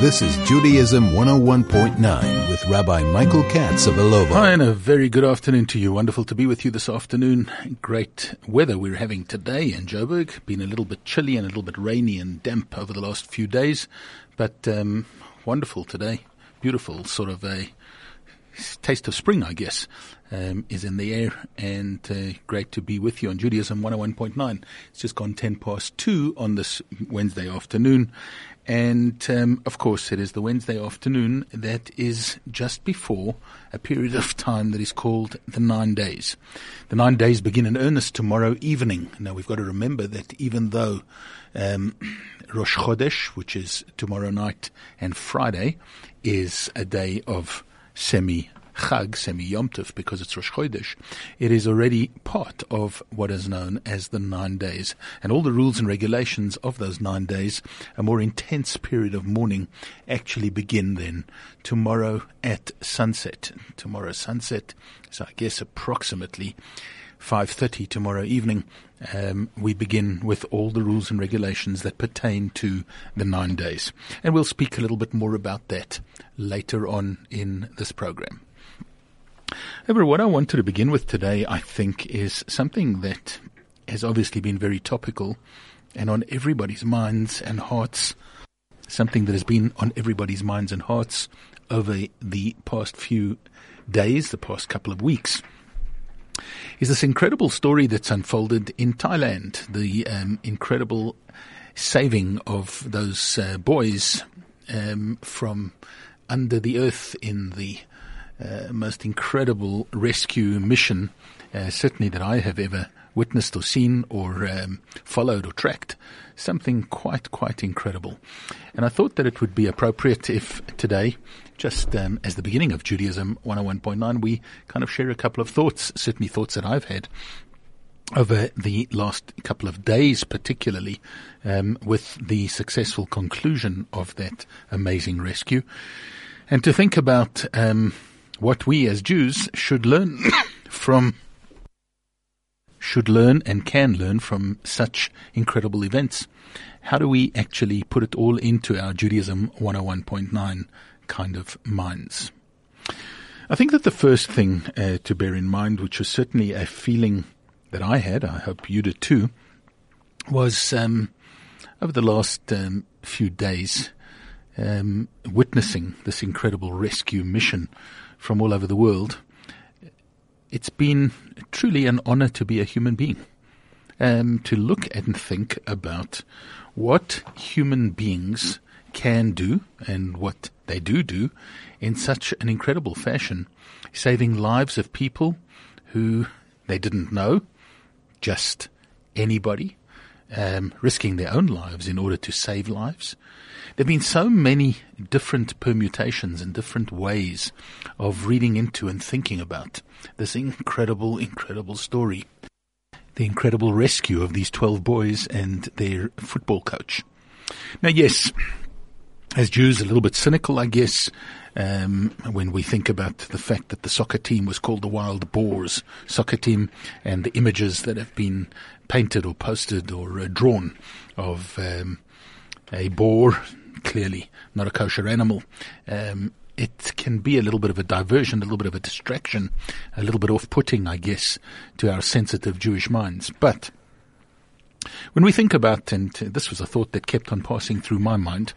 This is Judaism 101.9 with Rabbi Michael Katz of Ilovo. Hi, and a very good afternoon to you. Wonderful to be with you this afternoon. Great weather we're having today in Joburg. Been a little bit chilly and a little bit rainy and damp over the last few days, but um, wonderful today. Beautiful, sort of a taste of spring, I guess, um, is in the air, and uh, great to be with you on Judaism 101.9. It's just gone 10 past 2 on this Wednesday afternoon, and um, of course, it is the Wednesday afternoon that is just before a period of time that is called the nine days. The nine days begin in earnest tomorrow evening. Now, we've got to remember that even though um, Rosh Chodesh, which is tomorrow night, and Friday, is a day of semi Chag, semi Yom Tov, because it's Rosh Chodesh, it is already part of what is known as the nine days. And all the rules and regulations of those nine days, a more intense period of mourning, actually begin then tomorrow at sunset. Tomorrow sunset, so I guess approximately 5.30 tomorrow evening, um, we begin with all the rules and regulations that pertain to the nine days. And we'll speak a little bit more about that later on in this program. However, what I wanted to begin with today, I think, is something that has obviously been very topical and on everybody's minds and hearts, something that has been on everybody's minds and hearts over the past few days, the past couple of weeks is this incredible story that's unfolded in Thailand. The um, incredible saving of those uh, boys um, from under the earth in the uh, most incredible rescue mission, uh, certainly that I have ever witnessed or seen or um, followed or tracked. Something quite, quite incredible. And I thought that it would be appropriate if today, just um, as the beginning of Judaism 101.9, we kind of share a couple of thoughts, certainly thoughts that I've had over the last couple of days, particularly um, with the successful conclusion of that amazing rescue. And to think about um, what we as Jews should learn from should learn and can learn from such incredible events. How do we actually put it all into our Judaism 101.9 kind of minds? I think that the first thing uh, to bear in mind, which was certainly a feeling that I had, I hope you did too, was um, over the last um, few days um, witnessing this incredible rescue mission from all over the world it's been truly an honor to be a human being. Um, to look and think about what human beings can do and what they do do in such an incredible fashion, saving lives of people who they didn't know, just anybody, um, risking their own lives in order to save lives. There have been so many different permutations and different ways of reading into and thinking about this incredible, incredible story. The incredible rescue of these 12 boys and their football coach. Now, yes, as Jews, a little bit cynical, I guess, um, when we think about the fact that the soccer team was called the Wild Boars soccer team and the images that have been painted or posted or uh, drawn of um, a boar, clearly not a kosher animal, um, it can be a little bit of a diversion, a little bit of a distraction, a little bit off-putting, I guess, to our sensitive Jewish minds. But when we think about, and this was a thought that kept on passing through my mind,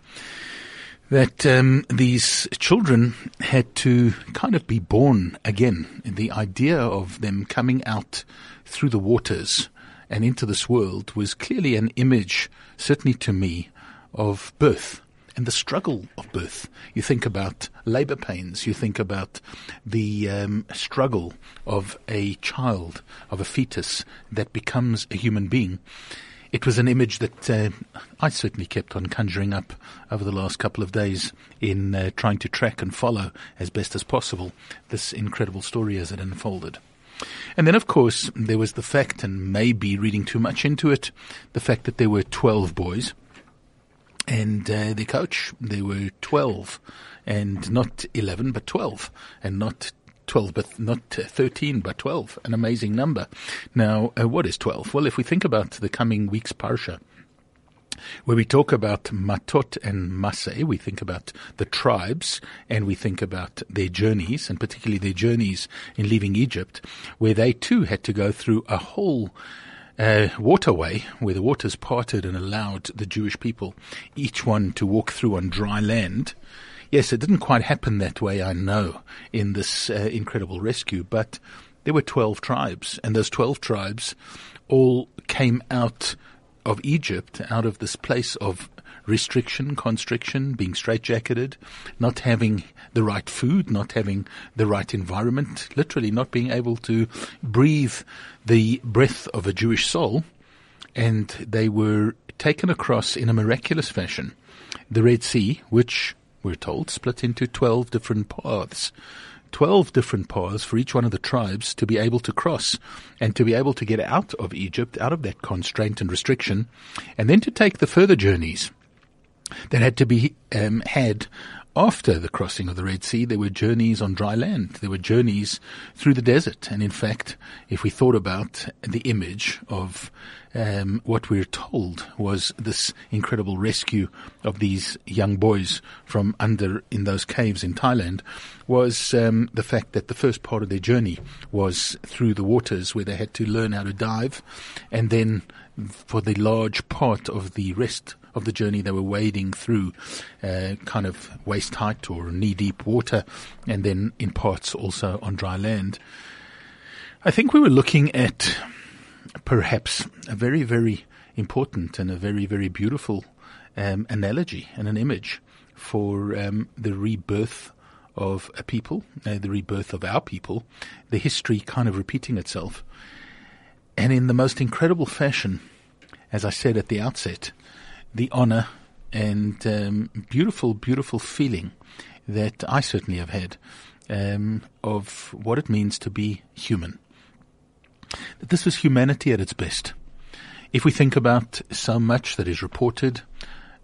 that um, these children had to kind of be born again. The idea of them coming out through the waters and into this world was clearly an image, certainly to me, of birth and the struggle of birth. You think about labor pains. You think about the um, struggle of a child, of a fetus that becomes a human being. It was an image that uh, I certainly kept on conjuring up over the last couple of days in uh, trying to track and follow as best as possible this incredible story as it unfolded. And then, of course, there was the fact, and maybe reading too much into it, the fact that there were 12 boys and uh, the coach, there were 12 and not 11 but 12 and not 12 but not 13 but 12 an amazing number now uh, what is 12 well if we think about the coming week's parsha where we talk about Matot and Masei, we think about the tribes and we think about their journeys, and particularly their journeys in leaving Egypt, where they too had to go through a whole uh, waterway where the waters parted and allowed the Jewish people, each one to walk through on dry land. Yes, it didn't quite happen that way, I know, in this uh, incredible rescue, but there were 12 tribes, and those 12 tribes all came out of Egypt, out of this place of restriction, constriction, being straitjacketed, not having the right food, not having the right environment, literally not being able to breathe the breath of a Jewish soul. And they were taken across in a miraculous fashion the Red Sea, which we're told split into 12 different paths. 12 different paths for each one of the tribes to be able to cross and to be able to get out of Egypt, out of that constraint and restriction, and then to take the further journeys that had to be um, had after the crossing of the Red Sea, there were journeys on dry land. There were journeys through the desert. And in fact, if we thought about the image of um, what we're told was this incredible rescue of these young boys from under in those caves in Thailand, was um, the fact that the first part of their journey was through the waters where they had to learn how to dive, and then for the large part of the rest of the journey they were wading through uh, kind of waist height or knee deep water, and then in parts also on dry land. I think we were looking at perhaps a very, very important and a very, very beautiful um, analogy and an image for um, the rebirth of a people, uh, the rebirth of our people, the history kind of repeating itself. And in the most incredible fashion, as I said at the outset, the honor and um, beautiful, beautiful feeling that I certainly have had um, of what it means to be human. That this was humanity at its best. If we think about so much that is reported,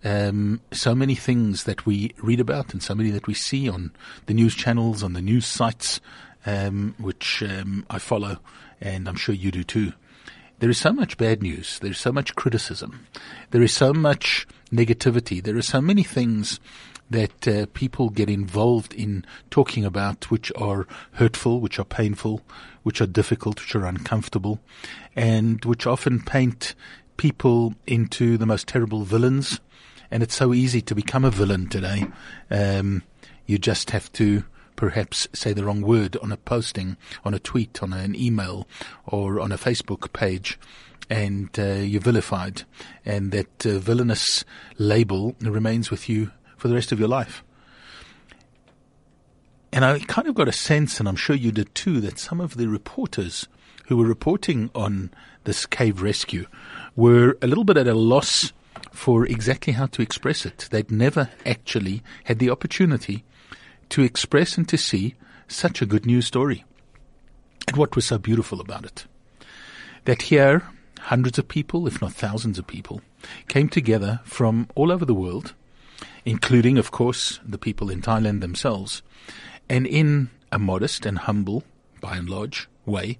um, so many things that we read about and so many that we see on the news channels, on the news sites, um, which um, I follow, and I'm sure you do too. There is so much bad news. There is so much criticism. There is so much negativity. There are so many things that uh, people get involved in talking about which are hurtful, which are painful, which are difficult, which are uncomfortable, and which often paint people into the most terrible villains. And it's so easy to become a villain today. Um, you just have to perhaps say the wrong word on a posting, on a tweet, on an email, or on a Facebook page, and uh, you're vilified, and that uh, villainous label remains with you for the rest of your life. And I kind of got a sense, and I'm sure you did too, that some of the reporters who were reporting on this cave rescue were a little bit at a loss for exactly how to express it. They'd never actually had the opportunity to express and to see such a good news story. And what was so beautiful about it? That here, hundreds of people, if not thousands of people, came together from all over the world, including, of course, the people in Thailand themselves, and in a modest and humble, by and large, way,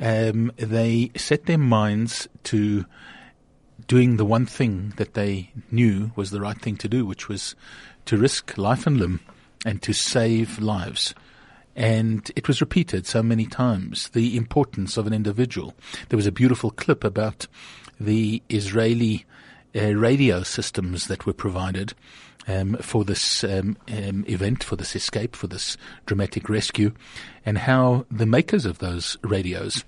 um, they set their minds to doing the one thing that they knew was the right thing to do, which was to risk life and limb and to save lives. And it was repeated so many times, the importance of an individual. There was a beautiful clip about the Israeli uh, radio systems that were provided um, for this um, um, event, for this escape, for this dramatic rescue, and how the makers of those radios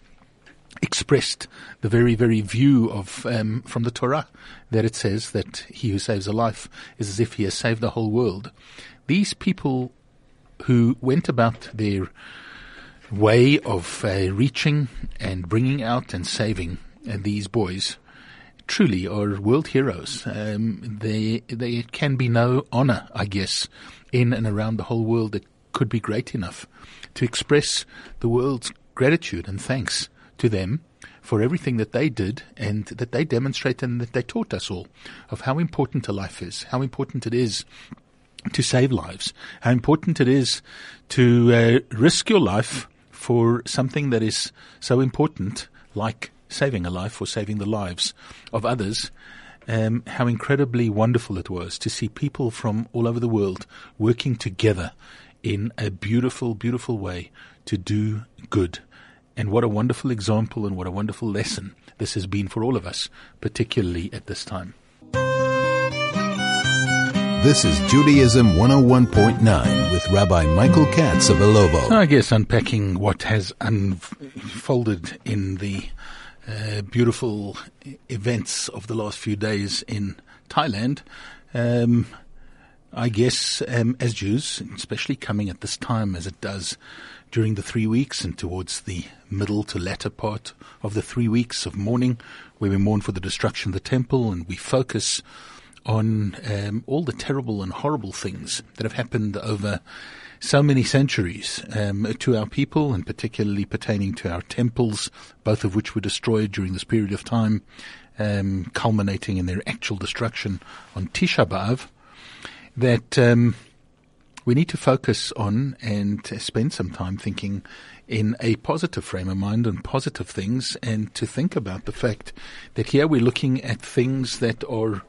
expressed the very, very view of um, from the Torah that it says that he who saves a life is as if he has saved the whole world these people who went about their way of uh, reaching and bringing out and saving uh, these boys truly are world heroes. Um, they, there can be no honor, I guess, in and around the whole world that could be great enough to express the world's gratitude and thanks to them for everything that they did and that they demonstrated and that they taught us all of how important a life is, how important it is to save lives, how important it is to uh, risk your life for something that is so important, like saving a life or saving the lives of others. um, how incredibly wonderful it was to see people from all over the world working together in a beautiful, beautiful way to do good. And what a wonderful example and what a wonderful lesson this has been for all of us, particularly at this time. This is Judaism 101.9 with Rabbi Michael Katz of Ilovo. I guess unpacking what has unfolded in the uh, beautiful events of the last few days in Thailand. Um, I guess um, as Jews, especially coming at this time as it does during the three weeks and towards the middle to latter part of the three weeks of mourning, where we mourn for the destruction of the temple and we focus on um, all the terrible and horrible things that have happened over so many centuries um, to our people, and particularly pertaining to our temples, both of which were destroyed during this period of time, um, culminating in their actual destruction on Tisha B'av, that um, we need to focus on and spend some time thinking in a positive frame of mind on positive things, and to think about the fact that here we're looking at things that are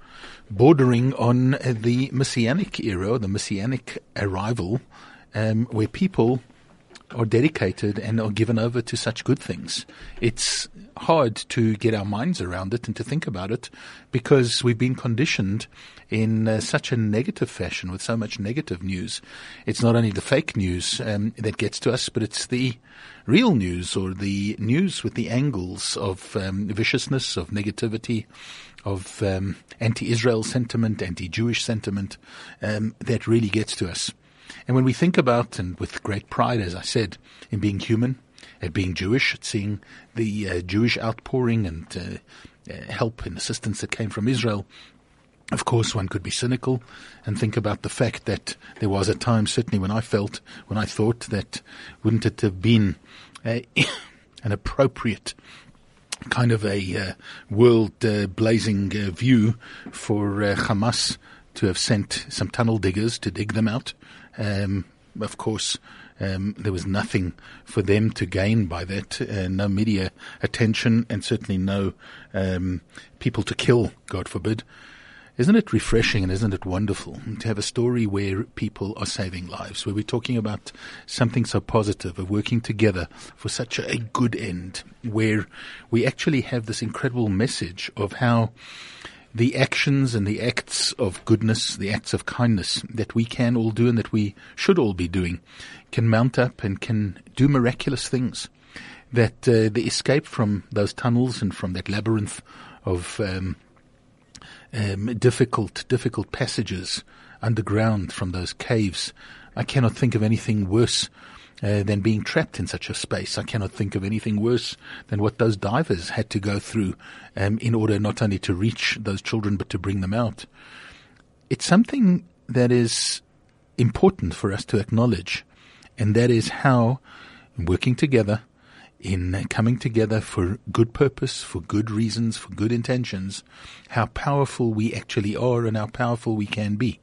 bordering on the Messianic era, the Messianic arrival um, where people are dedicated and are given over to such good things. It's hard to get our minds around it and to think about it because we've been conditioned in uh, such a negative fashion with so much negative news. It's not only the fake news um, that gets to us, but it's the real news or the news with the angles of um, viciousness, of negativity, of um, anti-Israel sentiment, anti-Jewish sentiment um, that really gets to us. And when we think about, and with great pride, as I said, in being human, at being Jewish, at seeing the uh, Jewish outpouring and uh, uh, help and assistance that came from Israel, of course, one could be cynical and think about the fact that there was a time, certainly when I felt, when I thought that wouldn't it have been an appropriate kind of a uh, world uh, blazing uh, view for Hamas to have sent some tunnel diggers to dig them out um, of course, um, there was nothing for them to gain by that. Uh, no media attention, and certainly no um, people to kill. God forbid. Isn't it refreshing and isn't it wonderful to have a story where people are saving lives, where we're talking about something so positive, of working together for such a good end, where we actually have this incredible message of how the actions and the acts of goodness, the acts of kindness that we can all do and that we should all be doing can mount up and can do miraculous things. That uh, the escape from those tunnels and from that labyrinth of um, um, difficult, difficult passages underground from those caves, I cannot think of anything worse uh, than being trapped in such a space. I cannot think of anything worse than what those divers had to go through um, in order not only to reach those children but to bring them out. It's something that is important for us to acknowledge, and that is how working together in coming together for good purpose, for good reasons, for good intentions, how powerful we actually are and how powerful we can be.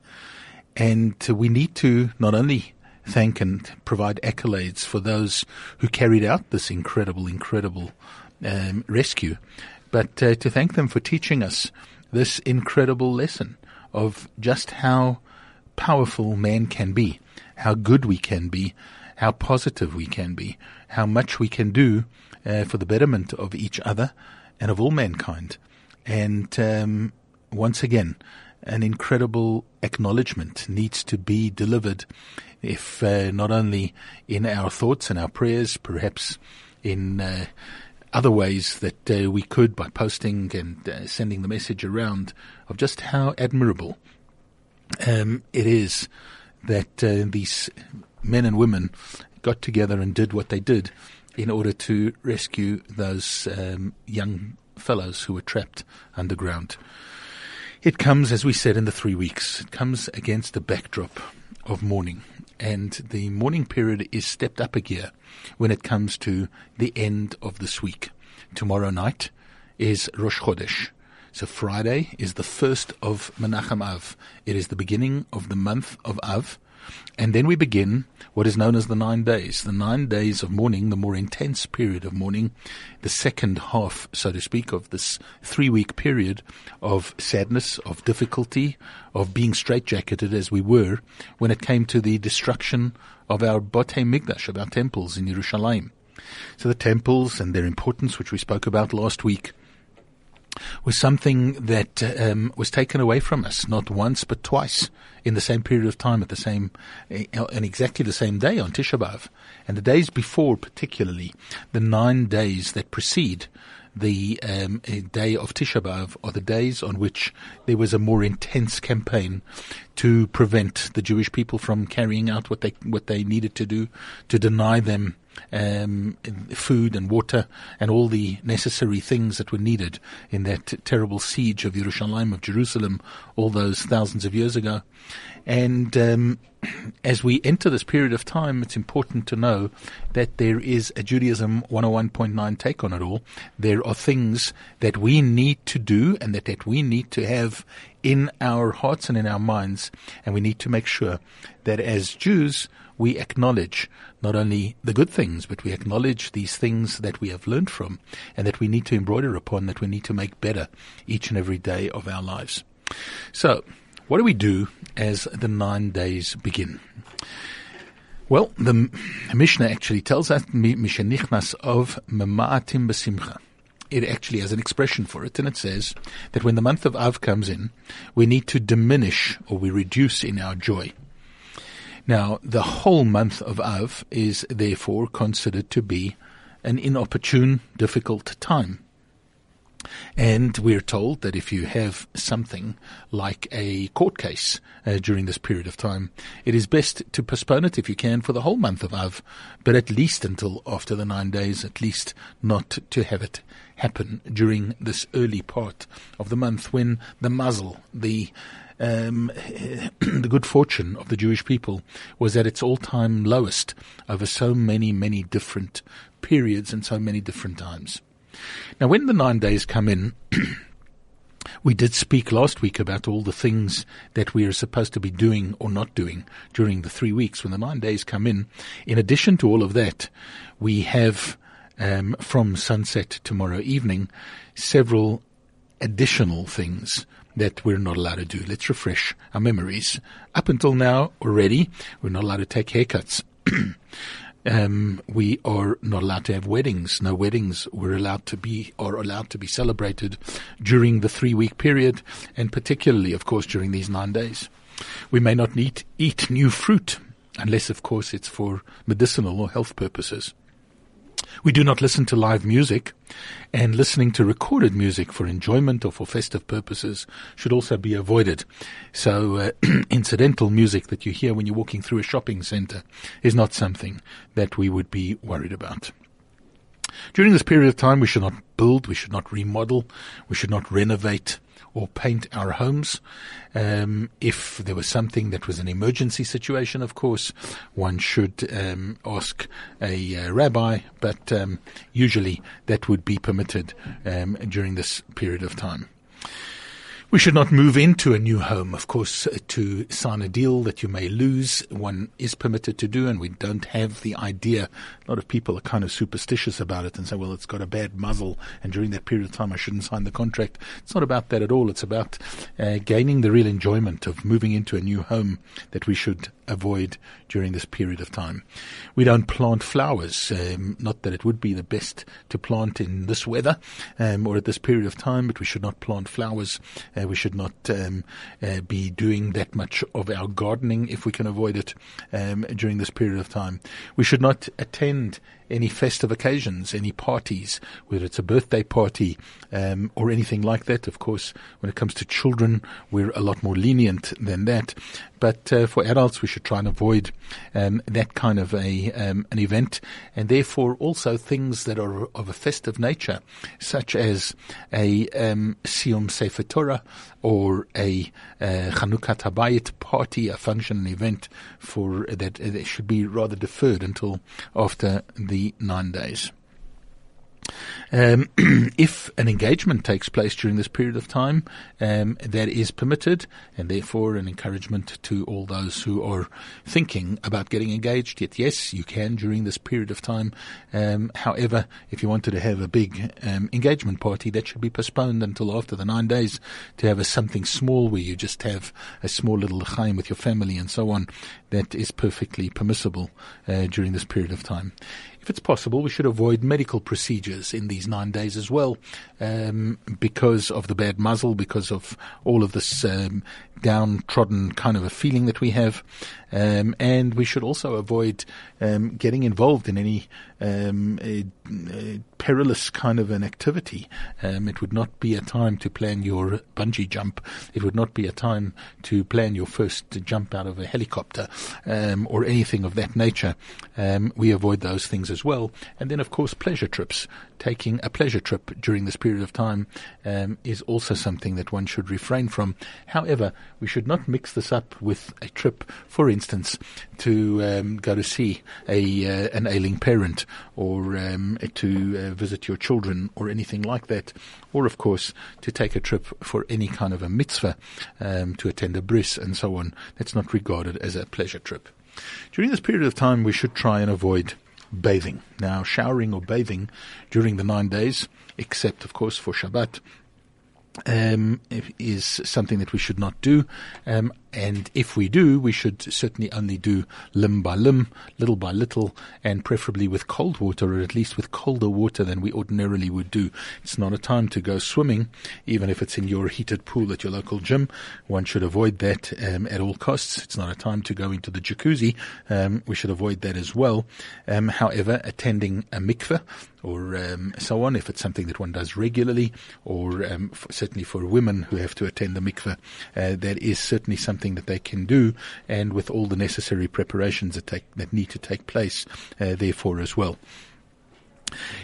And we need to not only thank and provide accolades for those who carried out this incredible, incredible um, rescue, but uh, to thank them for teaching us this incredible lesson of just how powerful man can be, how good we can be, how positive we can be, how much we can do uh, for the betterment of each other and of all mankind. And um, once again, an incredible acknowledgement needs to be delivered if uh, not only in our thoughts and our prayers, perhaps in uh, other ways that uh, we could by posting and uh, sending the message around of just how admirable um, it is that uh, these men and women got together and did what they did in order to rescue those um, young fellows who were trapped underground. It comes, as we said, in the three weeks. It comes against the backdrop of mourning and the mourning period is stepped up a gear when it comes to the end of this week. Tomorrow night is Rosh Chodesh. So Friday is the first of Menachem Av. It is the beginning of the month of Av. And then we begin what is known as the nine days. The nine days of mourning, the more intense period of mourning, the second half, so to speak, of this three week period of sadness, of difficulty, of being straitjacketed as we were when it came to the destruction of our Botei Mikdash, of our temples in Yerushalayim. So the temples and their importance, which we spoke about last week, was something that um, was taken away from us, not once but twice in the same period of time at the same, uh, on exactly the same day on Tisha B'Av. And the days before, particularly, the nine days that precede the um, day of Tisha B'Av are the days on which there was a more intense campaign to prevent the Jewish people from carrying out what they what they needed to do, to deny them um, food and water and all the necessary things that were needed in that terrible siege of Jerusalem, of Jerusalem, all those thousands of years ago. And um, as we enter this period of time, it's important to know that there is a Judaism 101.9 take on it all. There are things that we need to do and that, that we need to have in our hearts and in our minds. And we need to make sure that as Jews, we acknowledge not only the good things, but we acknowledge these things that we have learned from and that we need to embroider upon, that we need to make better each and every day of our lives. So, what do we do as the nine days begin? Well, the Mishnah actually tells us, Mishenichnas Av Mema'atim Besimcha. It actually has an expression for it, and it says that when the month of Av comes in, we need to diminish or we reduce in our joy. Now, the whole month of Av is therefore considered to be an inopportune, difficult time. And we're told that if you have something like a court case uh, during this period of time, it is best to postpone it if you can for the whole month of Av, but at least until after the nine days, at least not to have it happen during this early part of the month when the muzzle, the um, the good fortune of the Jewish people was at its all-time lowest over so many, many different periods and so many different times. Now, when the nine days come in, we did speak last week about all the things that we are supposed to be doing or not doing during the three weeks. When the nine days come in, in addition to all of that, we have um, from sunset tomorrow evening several additional things that we're not allowed to do. Let's refresh our memories. Up until now, already, we're not allowed to take haircuts. um, we are not allowed to have weddings. No weddings were allowed to be or allowed to be celebrated during the three week period, and particularly, of course, during these nine days. We may not need, eat new fruit unless, of course, it's for medicinal or health purposes. We do not listen to live music, and listening to recorded music for enjoyment or for festive purposes should also be avoided. So, uh, incidental music that you hear when you're walking through a shopping center is not something that we would be worried about. During this period of time, we should not build, we should not remodel, we should not renovate, or paint our homes. Um, if there was something that was an emergency situation, of course, one should um, ask a uh, rabbi, but um, usually that would be permitted um, during this period of time. We should not move into a new home. Of course, uh, to sign a deal that you may lose, one is permitted to do, and we don't have the idea. A lot of people are kind of superstitious about it and say, well, it's got a bad muzzle, and during that period of time, I shouldn't sign the contract. It's not about that at all. It's about uh, gaining the real enjoyment of moving into a new home that we should avoid during this period of time. We don't plant flowers, um, not that it would be the best to plant in this weather um, or at this period of time, but we should not plant flowers. Uh, we should not um, uh, be doing that much of our gardening if we can avoid it um, during this period of time. We should not attend any festive occasions, any parties, whether it's a birthday party um, or anything like that. Of course, when it comes to children, we're a lot more lenient than that. But uh, for adults, we should try and avoid um, that kind of a um, an event, and therefore also things that are of a festive nature, such as a um, Siyum Sefer Torah or a uh, Chanukah Habayit party, a function, an event for that, uh, should be rather deferred until after the nine days. Um, if an engagement takes place during this period of time, um, that is permitted, and therefore an encouragement to all those who are thinking about getting engaged. Yet, yes, you can during this period of time. Um, however, if you wanted to have a big um, engagement party, that should be postponed until after the nine days to have a something small where you just have a small little chaim with your family and so on. That is perfectly permissible uh, during this period of time if it's possible, we should avoid medical procedures in these nine days as well, um, because of the bad muzzle, because of all of this um, downtrodden kind of a feeling that we have. Um, and we should also avoid um, getting involved in any um, a, a perilous kind of an activity. Um, it would not be a time to plan your bungee jump. It would not be a time to plan your first jump out of a helicopter um, or anything of that nature. Um, we avoid those things as well. And then, of course, pleasure trips. Taking a pleasure trip during this period of time is also something that one should refrain from. However, we should not mix this up with a trip, for instance, to um, go to see a uh, an ailing parent or um, to uh, visit your children or anything like that, or of course to take a trip for any kind of a mitzvah um, to attend a bris and so on. That's not regarded as a pleasure trip. During this period of time, we should try and avoid bathing. Now, showering or bathing during the nine days, except of course for Shabbat, um, is something that we should not do. Um, and if we do, we should certainly only do limb by limb, little by little, and preferably with cold water, or at least with colder water than we ordinarily would do. It's not a time to go swimming, even if it's in your heated pool at your local gym. One should avoid that um, at all costs. It's not a time to go into the jacuzzi. Um, we should avoid that as well. Um, however, attending a mikveh or um, so on, if it's something that one does regularly, or um, certainly for women who have to attend the mikveh, uh, that is certainly something something that they can do, and with all the necessary preparations that take that need to take place, uh, therefore as well.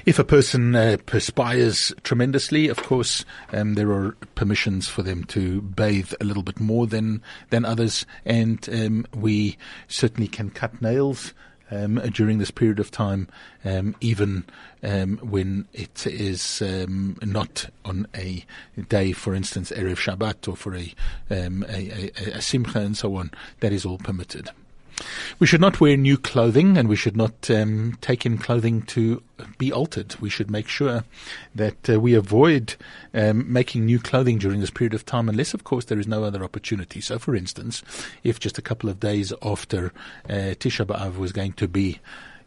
If a person uh, perspires tremendously, of course, um, there are permissions for them to bathe a little bit more than than others, and um, we certainly can cut nails um, during this period of time, um, even um, when it is um, not on a day, for instance, Erev Shabbat or for a, um, a, a, a Simcha and so on, that is all permitted. We should not wear new clothing and we should not um, take in clothing to be altered. We should make sure that uh, we avoid um, making new clothing during this period of time, unless, of course, there is no other opportunity. So, for instance, if just a couple of days after uh, Tisha B'Av was going to be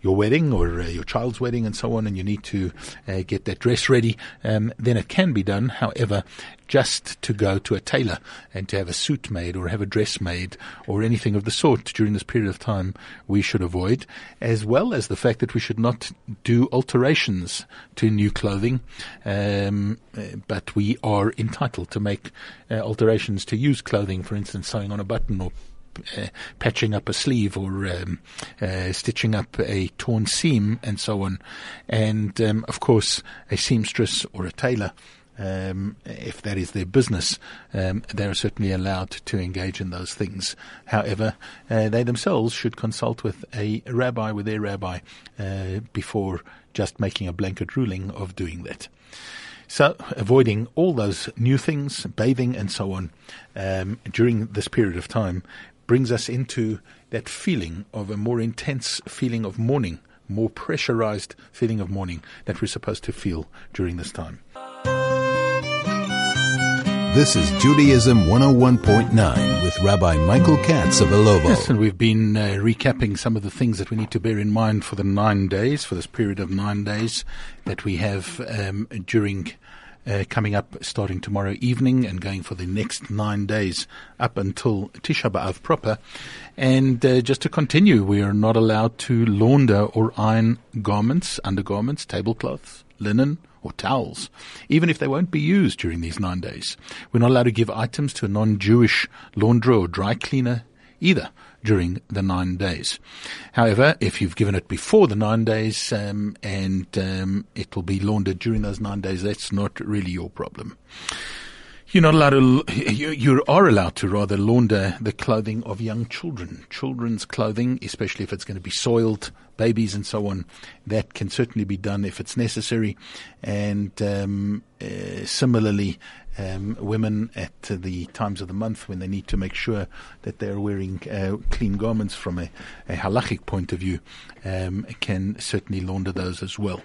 your wedding or uh, your child's wedding and so on, and you need to uh, get that dress ready, um, then it can be done. However, just to go to a tailor and to have a suit made or have a dress made or anything of the sort during this period of time, we should avoid, as well as the fact that we should not do alterations to new clothing, um, but we are entitled to make uh, alterations to used clothing, for instance, sewing on a button or uh, patching up a sleeve or um, uh, stitching up a torn seam and so on. And um, of course, a seamstress or a tailor. Um, if that is their business, um, they are certainly allowed to engage in those things. However, uh, they themselves should consult with a rabbi, with their rabbi, uh, before just making a blanket ruling of doing that. So, avoiding all those new things, bathing and so on, um, during this period of time brings us into that feeling of a more intense feeling of mourning, more pressurized feeling of mourning that we're supposed to feel during this time. This is Judaism 101.9 with Rabbi Michael Katz of Ilovo. Yes, and we've been uh, recapping some of the things that we need to bear in mind for the nine days, for this period of nine days that we have um, during uh, coming up starting tomorrow evening and going for the next nine days up until Tisha B'Av proper. And uh, just to continue, we are not allowed to launder or iron garments, undergarments, tablecloths, linen, or towels, even if they won't be used during these nine days. We're not allowed to give items to a non-Jewish launderer or dry cleaner either during the nine days. However, if you've given it before the nine days um, and um, it will be laundered during those nine days, that's not really your problem. You're not allowed to, you, you are allowed to rather launder the clothing of young children. Children's clothing, especially if it's going to be soiled, babies and so on, that can certainly be done if it's necessary. And um, uh, similarly, um, women at the times of the month when they need to make sure that they're wearing uh, clean garments from a, a halachic point of view um, can certainly launder those as well.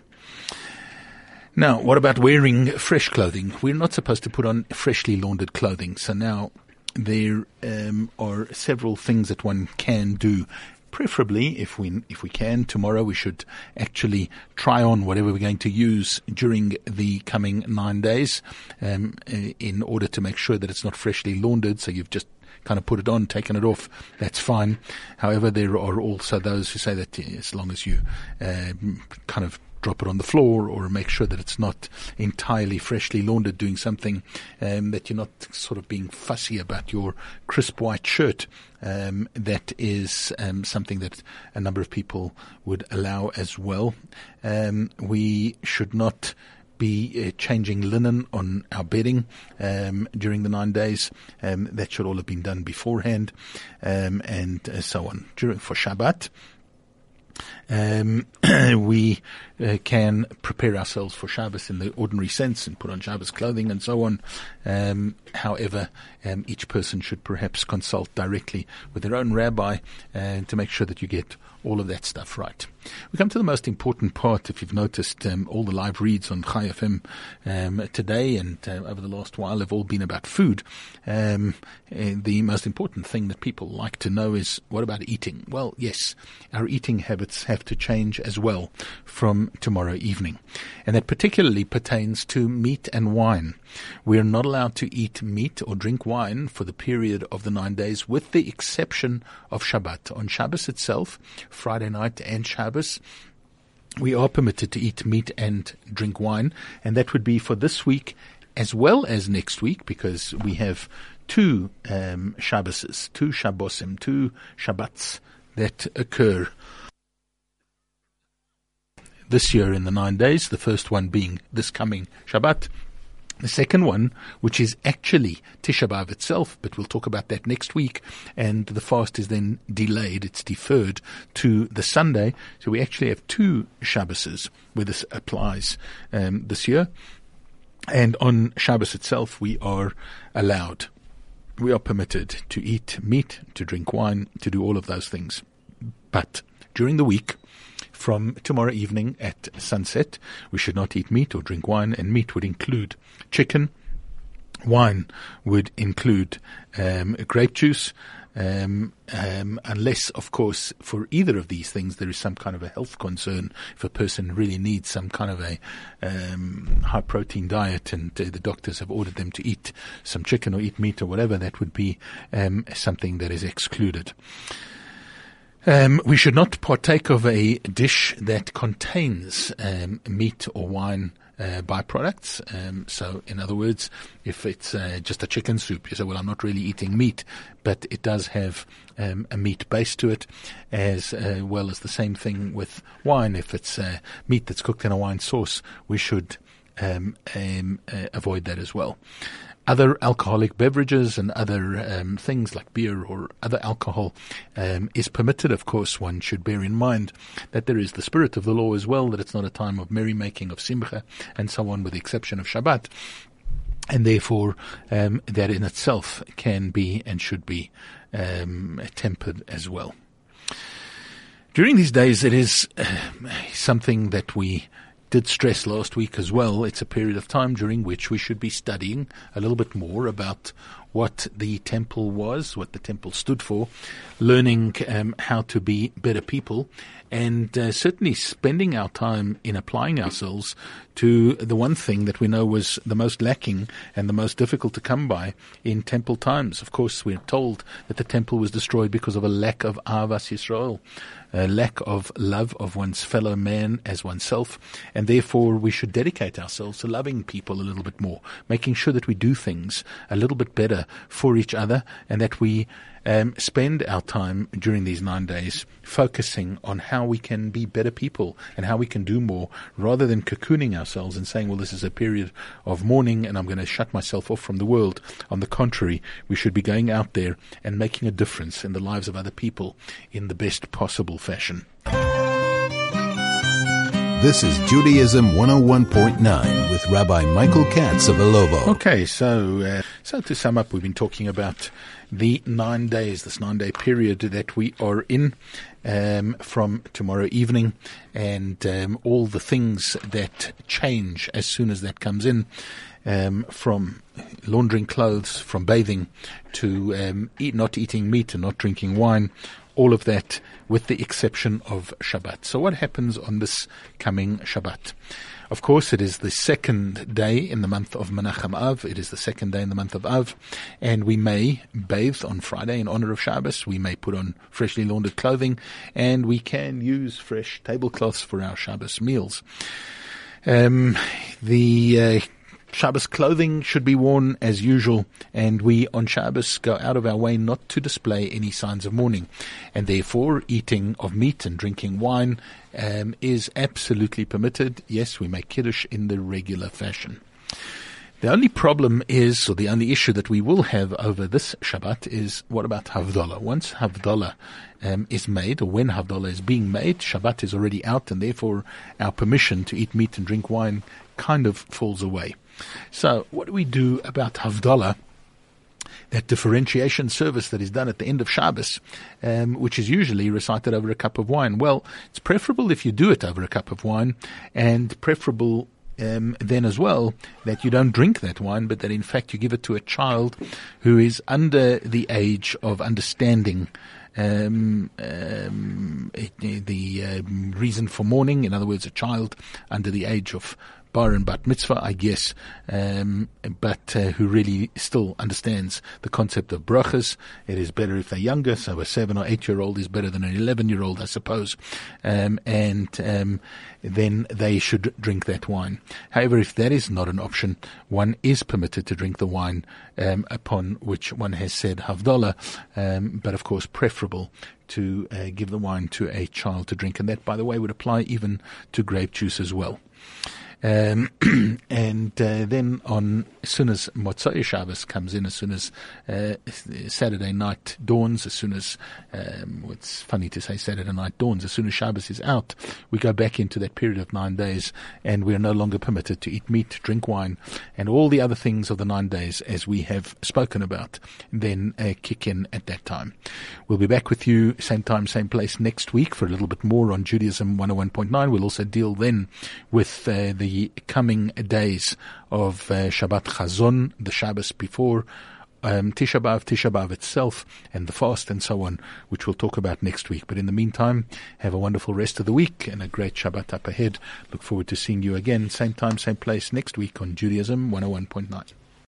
Now, what about wearing fresh clothing? We're not supposed to put on freshly laundered clothing. So now there um, are several things that one can do. Preferably, if we if we can, tomorrow we should actually try on whatever we're going to use during the coming nine days, um, in order to make sure that it's not freshly laundered. So you've just kind of put it on, taken it off, that's fine. However, there are also those who say that as long as you uh, kind of drop it on the floor or make sure that it's not entirely freshly laundered, doing something um, that you're not sort of being fussy about your crisp white shirt. Um, that is um, something that a number of people would allow as well. Um, we should not be uh, changing linen on our bedding um, during the nine days. Um, that should all have been done beforehand, um, and uh, so on. During for Shabbat, um, we uh, can prepare ourselves for Shabbos in the ordinary sense and put on Shabbos clothing and so on. Um, however, um, each person should perhaps consult directly with their own rabbi uh, to make sure that you get all of that stuff right. We come to the most important part. If you've noticed, um, all the live reads on Chai FM um, today and uh, over the last while have all been about food. Um, the most important thing that people like to know is what about eating? Well, yes, our eating habits have to change as well from tomorrow evening, and that particularly pertains to meat and wine. We are not allowed to eat meat or drink wine for the period of the nine days, with the exception of Shabbat. On Shabbos itself, Friday night and Shabbos, we are permitted to eat meat and drink wine, and that would be for this week as well as next week, because we have two um, two Shabbosim, two Shabbats that occur this year in the nine days. The first one being this coming Shabbat, the second one, which is actually Tisha B'Av itself, but we'll talk about that next week. And the fast is then delayed; it's deferred to the Sunday. So we actually have two Shabboses where this applies um, this year. And on Shabbos itself, we are allowed, we are permitted to eat meat, to drink wine, to do all of those things. But during the week, from tomorrow evening at sunset. We should not eat meat or drink wine, and meat would include chicken. Wine would include um, grape juice, um, um, unless, of course, for either of these things there is some kind of a health concern. If a person really needs some kind of a um, high protein diet, and uh, the doctors have ordered them to eat some chicken or eat meat or whatever, that would be um, something that is excluded. Um, we should not partake of a dish that contains um, meat or wine uh, byproducts. Um, so, in other words, if it's uh, just a chicken soup, you say, well, I'm not really eating meat, but it does have um, a meat base to it, as uh, well as the same thing with wine. If it's uh, meat that's cooked in a wine sauce, we should um, um uh, avoid that as well other alcoholic beverages and other um, things like beer or other alcohol um, is permitted. Of course, one should bear in mind that there is the spirit of the law as well, that it's not a time of merrymaking, of simcha, and so on, with the exception of Shabbat. And therefore, um, that in itself can be and should be um, tempered as well. During these days, it is uh, something that we did stress last week as well, it's a period of time during which we should be studying a little bit more about what the temple was, what the temple stood for, learning um, how to be better people, and uh, certainly spending our time in applying ourselves to the one thing that we know was the most lacking and the most difficult to come by in temple times. Of course, we're told that the temple was destroyed because of a lack of Avas Yisrael, a lack of love of one's fellow man as oneself, and therefore we should dedicate ourselves to loving people a little bit more, making sure that we do things a little bit better better for each other and that we um, spend our time during these nine days focusing on how we can be better people and how we can do more rather than cocooning ourselves and saying, well, this is a period of mourning and I'm going to shut myself off from the world. On the contrary, we should be going out there and making a difference in the lives of other people in the best possible fashion. This is Judaism 101.9 with Rabbi Michael Katz of Ilovo. Okay, so uh, so to sum up, we've been talking about the nine days, this nine day period that we are in um, from tomorrow evening, and um, all the things that change as soon as that comes in, um, from laundering clothes, from bathing, to um, eat, not eating meat and not drinking wine, all of that with the exception of Shabbat. So what happens on this coming Shabbat? Of course, it is the second day in the month of Menachem Av. It is the second day in the month of Av, and we may bathe on Friday in honor of Shabbos. We may put on freshly laundered clothing, and we can use fresh tablecloths for our Shabbos meals. Um, the uh, Shabbos clothing should be worn as usual, and we on Shabbos go out of our way not to display any signs of mourning, and therefore eating of meat and drinking wine um, is absolutely permitted. Yes, we make kiddush in the regular fashion. The only problem is, or the only issue that we will have over this Shabbat is what about Havdalah? Once Havdalah um, is made, or when Havdalah is being made, Shabbat is already out, and therefore our permission to eat meat and drink wine kind of falls away. So, what do we do about Havdalah? That differentiation service that is done at the end of Shabbos, um, which is usually recited over a cup of wine. Well, it's preferable if you do it over a cup of wine, and preferable um, then as well that you don't drink that wine, but that in fact you give it to a child who is under the age of understanding um, um, the um, reason for mourning. In other words, a child under the age of bar and bat mitzvah, I guess, um, but uh, who really still understands the concept of brachas. It is better if they're younger, so a seven or eight year old is better than an eleven year old, I suppose, um, and um, then they should drink that wine. However, if that is not an option, one is permitted to drink the wine um, upon which one has said Havdalah, um, but of course preferable to uh, give the wine to a child to drink. And that, by the way, would apply even to grape juice as well. Um, and uh, then on as soon as Motzai Shabbos comes in, as soon as uh, Saturday night dawns, as soon as um, it's funny to say Saturday night dawns, as soon as Shabbos is out, we go back into that period of nine days, and we are no longer permitted to eat meat, drink wine, and all the other things of the nine days as we have spoken about. Then uh, kick in at that time. We'll be back with you same time, same place next week for a little bit more on Judaism 101.9. We'll also deal then with uh, the the coming days of uh, Shabbat Chazon, the Shabbos before um, Tisha B'Av, Tisha B'Av itself, and the fast and so on, which we'll talk about next week. But in the meantime, have a wonderful rest of the week and a great Shabbat up ahead. Look forward to seeing you again, same time, same place next week on Judaism 101.9.